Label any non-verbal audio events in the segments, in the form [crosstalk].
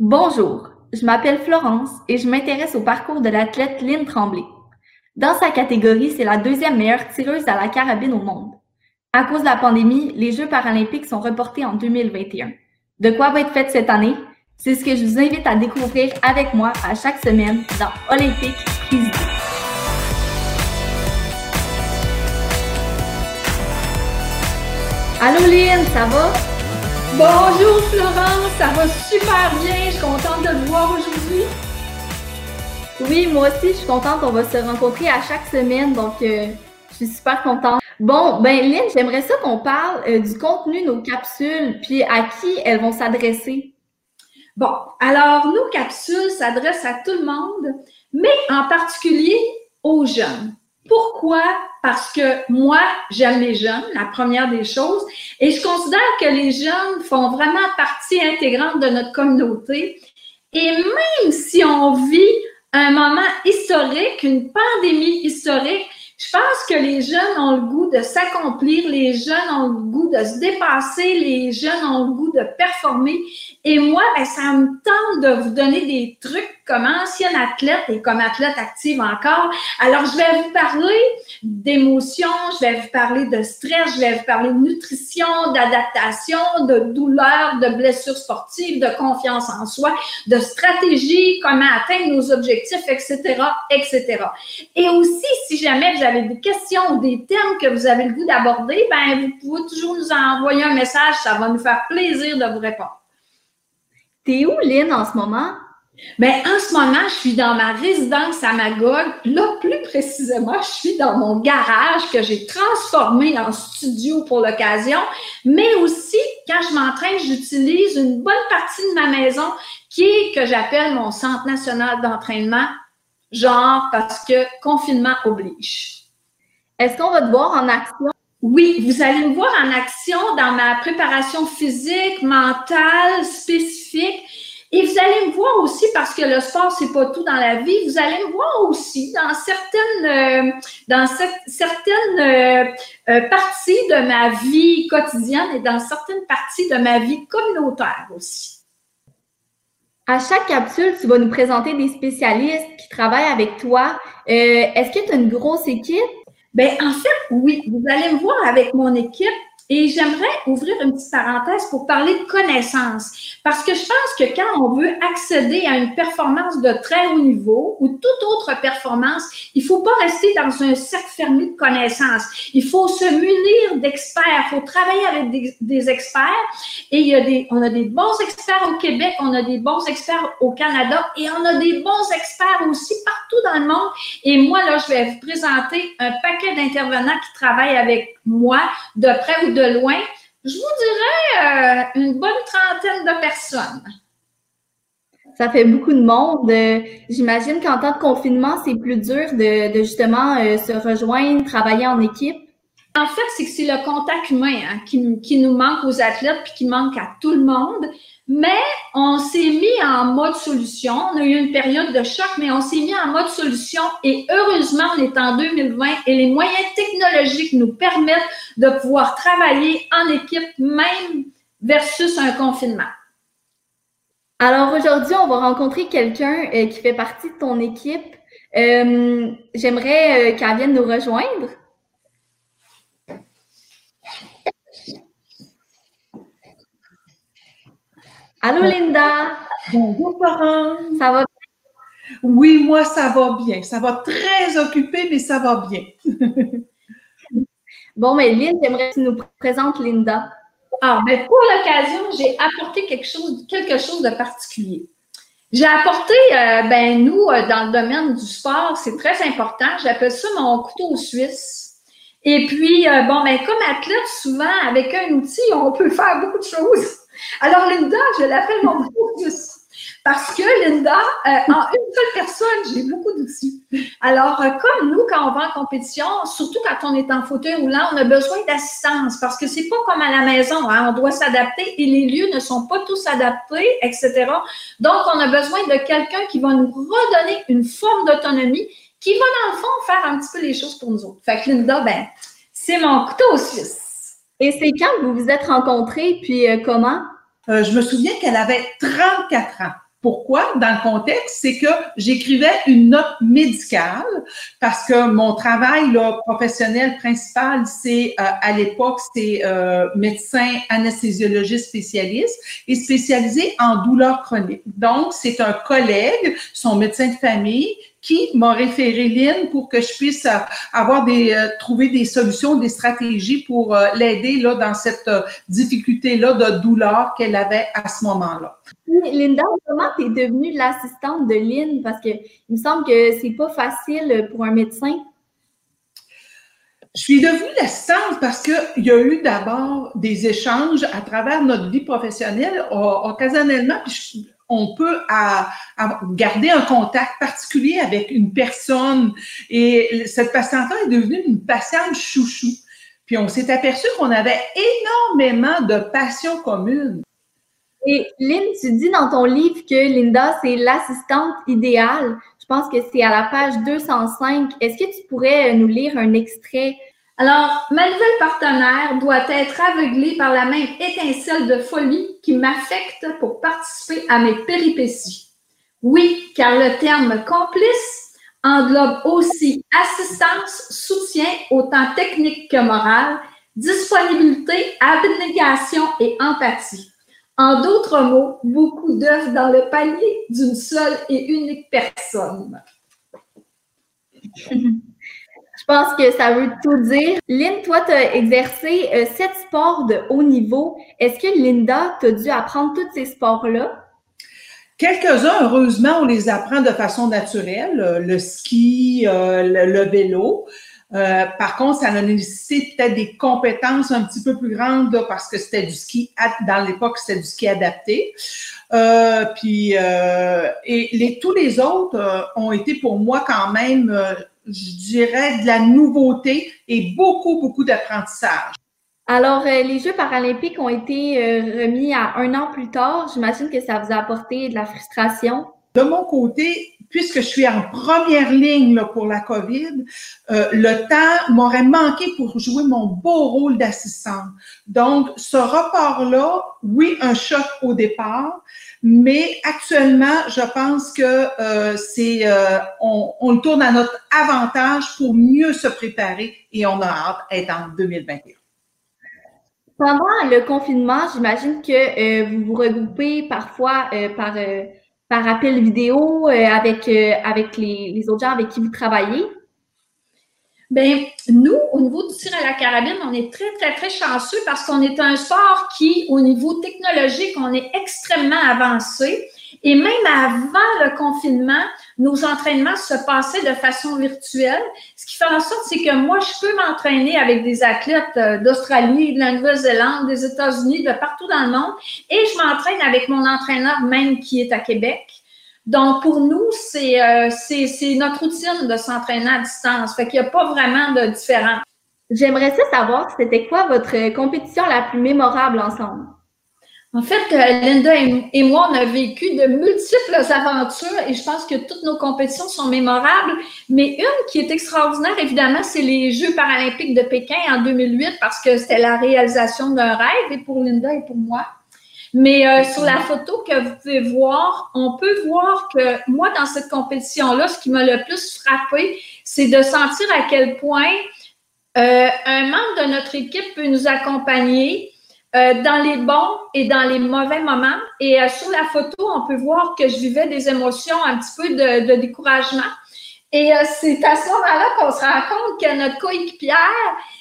Bonjour, je m'appelle Florence et je m'intéresse au parcours de l'athlète Lynn Tremblay. Dans sa catégorie, c'est la deuxième meilleure tireuse à la carabine au monde. À cause de la pandémie, les Jeux paralympiques sont reportés en 2021. De quoi va être faite cette année? C'est ce que je vous invite à découvrir avec moi à chaque semaine dans Olympique Allô Lynn, ça va? Bonjour Florence, ça va super bien. Je suis contente de te voir aujourd'hui. Oui, moi aussi, je suis contente. On va se rencontrer à chaque semaine, donc euh, je suis super contente. Bon, ben Lynn, j'aimerais ça qu'on parle euh, du contenu de nos capsules, puis à qui elles vont s'adresser. Bon, alors nos capsules s'adressent à tout le monde, mais en particulier aux jeunes. Pourquoi? Parce que moi, j'aime les jeunes, la première des choses, et je considère que les jeunes font vraiment partie intégrante de notre communauté. Et même si on vit un moment historique, une pandémie historique, je pense que les jeunes ont le goût de s'accomplir, les jeunes ont le goût de se dépasser, les jeunes ont le goût de performer. Et moi, ben, ça me tente de vous donner des trucs comme ancienne athlète et comme athlète active encore. Alors, je vais vous parler d'émotions, je vais vous parler de stress, je vais vous parler de nutrition, d'adaptation, de douleur, de blessures sportives, de confiance en soi, de stratégie, comment atteindre nos objectifs, etc., etc. Et aussi, si jamais vous avez des questions ou des thèmes que vous avez le goût d'aborder, ben, vous pouvez toujours nous envoyer un message, ça va nous faire plaisir de vous répondre. T'es où, Lynn, en ce moment? Bien, en ce moment, je suis dans ma résidence à Magog. Là, plus précisément, je suis dans mon garage que j'ai transformé en studio pour l'occasion. Mais aussi, quand je m'entraîne, j'utilise une bonne partie de ma maison qui est que j'appelle mon centre national d'entraînement, genre parce que confinement oblige. Est-ce qu'on va te voir en action? Oui, vous allez me voir en action dans ma préparation physique, mentale, spécifique. Et vous allez me voir aussi, parce que le sport, c'est pas tout dans la vie, vous allez me voir aussi dans certaines, euh, dans certaines euh, euh, parties de ma vie quotidienne et dans certaines parties de ma vie communautaire aussi. À chaque capsule, tu vas nous présenter des spécialistes qui travaillent avec toi. Est-ce que tu as une grosse équipe? Bien, en fait, oui. Vous allez me voir avec mon équipe et j'aimerais ouvrir une petite parenthèse pour parler de connaissances. Parce que je pense que quand on veut accéder à une performance de très haut niveau ou toute autre performance, il faut pas rester dans un cercle fermé de connaissances. Il faut se munir d'experts. Il faut travailler avec des, experts. Et il y a des, on a des bons experts au Québec, on a des bons experts au Canada et on a des bons experts aussi partout dans le monde. Et moi, là, je vais vous présenter un paquet d'intervenants qui travaillent avec moi de près ou de loin, je vous dirais euh, une bonne trentaine de personnes. Ça fait beaucoup de monde. Euh, j'imagine qu'en temps de confinement, c'est plus dur de, justement euh, se rejoindre, travailler en équipe. En fait, c'est que c'est le contact humain hein, qui, qui, nous manque aux athlètes puis qui manque à tout le monde. Mais on s'est mis en mode solution. On a eu une période de choc, mais on s'est mis en mode solution et heureusement, on est en 2020 et les moyens technologiques nous permettent de pouvoir travailler en équipe même versus un confinement. Alors aujourd'hui, on va rencontrer quelqu'un euh, qui fait partie de ton équipe. Euh, j'aimerais euh, qu'elle vienne nous rejoindre. Allô Linda. Bonjour Florence. Ça va bien? Oui, moi ça va bien. Ça va très occupé, mais ça va bien. [laughs] bon, mais Linda, j'aimerais que tu nous présentes Linda. Ah, mais pour l'occasion, j'ai apporté quelque chose, quelque chose de particulier. J'ai apporté, euh, ben nous, euh, dans le domaine du sport, c'est très important. J'appelle ça mon couteau suisse. Et puis, euh, bon, ben comme athlète, souvent, avec un outil, on peut faire beaucoup de choses. Alors, Linda, je l'appelle mon [laughs] focus. Parce que Linda, euh, en une seule personne, j'ai beaucoup d'outils. Alors, euh, comme nous, quand on va en compétition, surtout quand on est en fauteuil roulant, on a besoin d'assistance parce que c'est pas comme à la maison, hein, on doit s'adapter et les lieux ne sont pas tous adaptés, etc. Donc, on a besoin de quelqu'un qui va nous redonner une forme d'autonomie, qui va dans le fond faire un petit peu les choses pour nous autres. Fait que Linda, ben, c'est mon couteau suisse. Et c'est quand vous vous êtes rencontrés, puis euh, comment? Euh, je me souviens qu'elle avait 34 ans. Pourquoi? Dans le contexte, c'est que j'écrivais une note médicale parce que mon travail professionnel principal, c'est euh, à l'époque, c'est médecin anesthésio-logiste spécialiste et spécialisé en douleurs chroniques. Donc, c'est un collègue, son médecin de famille, qui m'a référé Lynn pour que je puisse euh, avoir des euh, trouver des solutions, des stratégies pour euh, l'aider là dans cette difficulté là de douleur qu'elle avait à ce moment-là. Linda, comment tu es devenue l'assistante de Lynn? Parce que il me semble que c'est pas facile pour un médecin. Je suis devenue l'assistante parce qu'il y a eu d'abord des échanges à travers notre vie professionnelle, occasionnellement. On peut garder un contact particulier avec une personne. Et cette patiente-là est devenue une patiente chouchou. Puis on s'est aperçu qu'on avait énormément de passions communes. Et Lynn, tu dis dans ton livre que Linda, c'est l'assistante idéale. Je pense que c'est à la page 205. Est-ce que tu pourrais nous lire un extrait alors, ma nouvelle partenaire doit être aveuglée par la même étincelle de folie qui m'affecte pour participer à mes péripéties. Oui, car le terme complice englobe aussi assistance, soutien, autant technique que moral, disponibilité, abnégation et empathie. En d'autres mots, beaucoup d'œufs dans le panier d'une seule et unique personne. [laughs] Pense que ça veut tout dire. Lynn, toi, tu as exercé euh, sept sports de haut niveau. Est-ce que Linda, tu as dû apprendre tous ces sports-là? Quelques-uns, heureusement, on les apprend de façon naturelle. Euh, le ski, euh, le, vélo. par contre, ça a nécessité peut-être des compétences un petit peu plus grandes parce que c'était du ski, dans l'époque, c'était du ski adapté. puis, et tous les autres ont été pour moi quand même je dirais, de la nouveauté et beaucoup, beaucoup d'apprentissage. Alors, euh, les Jeux paralympiques ont été euh, remis à un an plus tard. J'imagine que ça vous a apporté de la frustration. De mon côté, puisque je suis en première ligne pour la COVID, euh, le temps m'aurait manqué pour jouer mon beau rôle d'assistante. Donc, ce report-là, oui, un choc au départ, mais actuellement, je pense que euh, c'est euh, on, on, le tourne à notre avantage pour mieux se préparer et on a hâte d'être en 2021. Pendant le confinement, j'imagine que euh, vous vous regroupez parfois par, par appel vidéo avec, avec les, autres gens avec qui vous travaillez? Bien, nous, au niveau du tir à la carabine, on est très, très, très chanceux parce qu'on est un sport qui, au niveau technologique, on est extrêmement avancé. Et même avant le confinement, nos entraînements se passaient de façon virtuelle. Ce qui fait en sorte, c'est que moi, je peux m'entraîner avec des athlètes euh, d'Australie, de la Nouvelle-Zélande, des États-Unis, de partout dans le monde. Et je m'entraîne avec mon entraîneur même qui est à Québec. Donc, pour nous, euh, c'est notre routine de s'entraîner à distance. Fait qu'il n'y a pas vraiment de différence. J'aimerais savoir, c'était quoi votre compétition la plus mémorable ensemble? En fait, euh, Linda et moi, on a vécu de multiples aventures et je pense que toutes nos compétitions sont mémorables. Mais une qui est extraordinaire, évidemment, c'est les Jeux paralympiques de Pékin en 2008 parce que c'était la réalisation d'un rêve pour Linda et pour moi. Mais euh, sur la photo que vous pouvez voir, on peut voir que moi, dans cette compétition-là, ce qui m'a le plus frappé, c'est de sentir à quel point euh, un membre de notre équipe peut nous accompagner euh, dans les bons et dans les mauvais moments. Et sur la photo, on peut voir que je vivais des émotions un petit peu de, de découragement. Et c'est à ce moment-là qu'on se rend compte que notre coéquipière,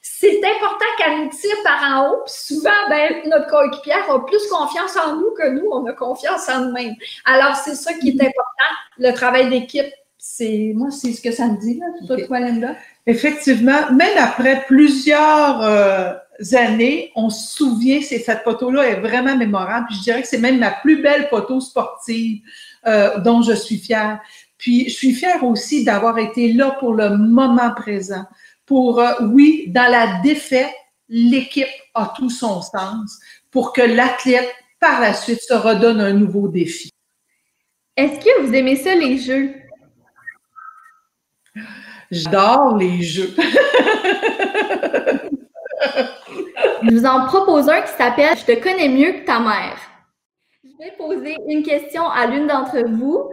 c'est important qu'elle nous tire par en haut. Puis souvent, ben, notre coéquipière a plus confiance en nous que nous, on a confiance en nous-mêmes. Alors, c'est ça qui est important, le travail d'équipe. C'est moi, c'est ce que ça me dit, là. Toi, toi, Linda? Effectivement, même après plusieurs euh, années, on se souvient, c'est, cette photo-là est vraiment mémorable. Puis je dirais que c'est même ma plus belle photo sportive euh, dont je suis fière. Puis je suis fière aussi d'avoir été là pour le moment présent pour, euh, oui, dans la défaite, l'équipe a tout son sens pour que l'athlète, par la suite, se redonne un nouveau défi. Est-ce que vous aimez ça, les jeux? J'adore les jeux. [laughs] Je vous en propose un qui s'appelle Je te connais mieux que ta mère. Je vais poser une question à l'une d'entre vous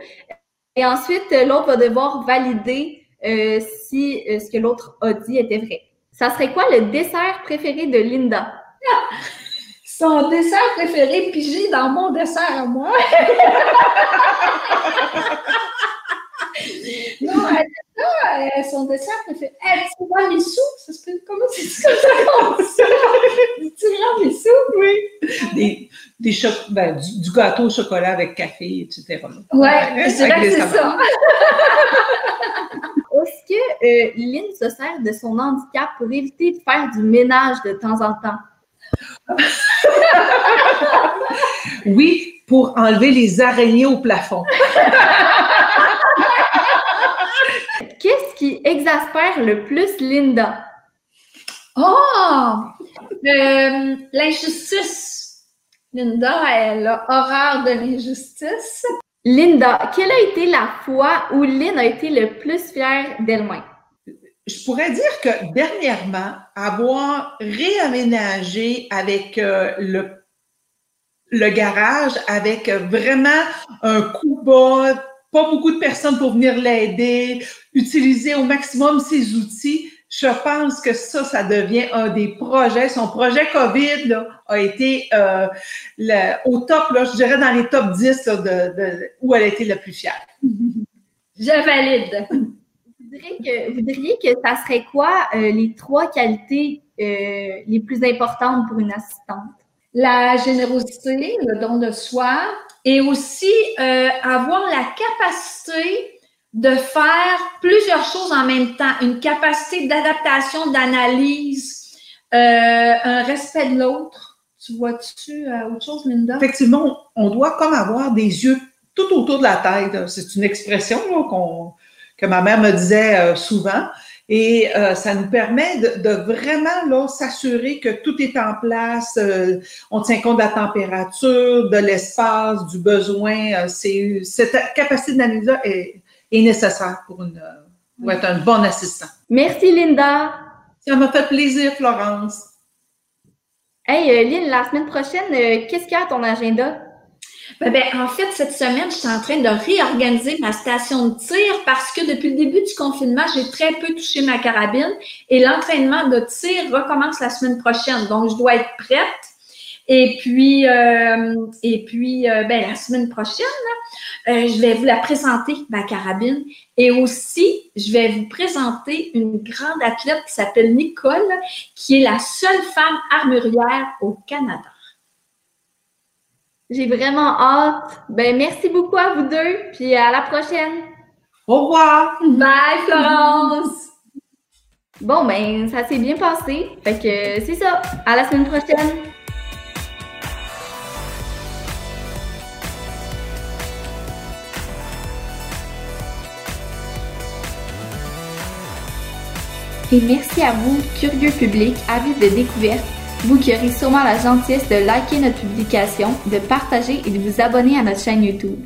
et ensuite l'autre va devoir valider euh, si euh, ce que l'autre a dit était vrai. Ça serait quoi le dessert préféré de Linda? [laughs] Son dessert préféré pigé dans mon dessert à moi. [laughs] non, elle euh, son dessert préféré. Elle tu vois les sous? Ça se peut, comment c'est ça comme ça? [laughs] Tu les sous? Oui. Des, des ben, du, gâteau au chocolat avec café, etc. Oui, c'est vrai que c'est ça. [laughs] Est-ce que euh, Lynn se sert de son handicap pour éviter de faire du ménage de temps en temps? [laughs] oui, pour enlever les araignées au plafond. Qu'est-ce qui exaspère le plus Linda? Oh! Euh, l'injustice. Linda, elle a horreur de l'injustice. Linda, quelle a été la fois où Lynn a été le plus fière d'elle-même? Je pourrais dire que dernièrement, avoir réaménagé avec euh, le, le garage, avec vraiment un coup bas, pas beaucoup de personnes pour venir l'aider, utiliser au maximum ses outils, je pense que ça, ça devient un des projets. Son projet COVID là, a été euh, au top, là, je dirais dans les top 10 de, où elle a été la plus fière. [laughs] je valide. Vous diriez que, ça serait quoi euh, les trois qualités euh, les plus importantes pour une assistante? La générosité, le don de soi et aussi avoir la capacité de faire plusieurs choses en même temps, une capacité d'adaptation, d'analyse, euh, un respect de l'autre. Tu vois-tu euh, autre chose, Linda? Effectivement, on doit comme avoir des yeux tout autour de la tête. C'est une expression que ma mère me disait euh, souvent. Et ça nous permet de, vraiment s'assurer que tout est en place. on tient compte de la température, de l'espace, du besoin. cette capacité d'analyse est, est nécessaire pour, une, pour être un bon assistant. Merci, Linda. Ça m'a fait plaisir, Florence. Hey, euh, Lynn, la semaine prochaine, euh, qu'est-ce qu'il y a à ton agenda? Ben, ben, en fait, cette semaine, je suis en train de réorganiser ma station de tir parce que depuis le début du confinement, j'ai très peu touché ma carabine et l'entraînement de tir recommence la semaine prochaine. Donc, je dois être prête. Et puis, euh, et puis euh, ben, la semaine prochaine, euh, je vais vous la présenter, ma carabine. Et aussi, je vais vous présenter une grande athlète qui s'appelle Nicole, qui est la seule femme armurière au Canada. J'ai vraiment hâte. Ben, merci beaucoup à vous deux, puis à la prochaine. Au revoir. Bye, Florence. Bon, ben, ça s'est bien passé. Fait que c'est ça. À la semaine prochaine. Et merci à vous, curieux public, avis de découverte, vous qui aurez sûrement la gentillesse de liker notre publication, de partager et de vous abonner à notre chaîne YouTube.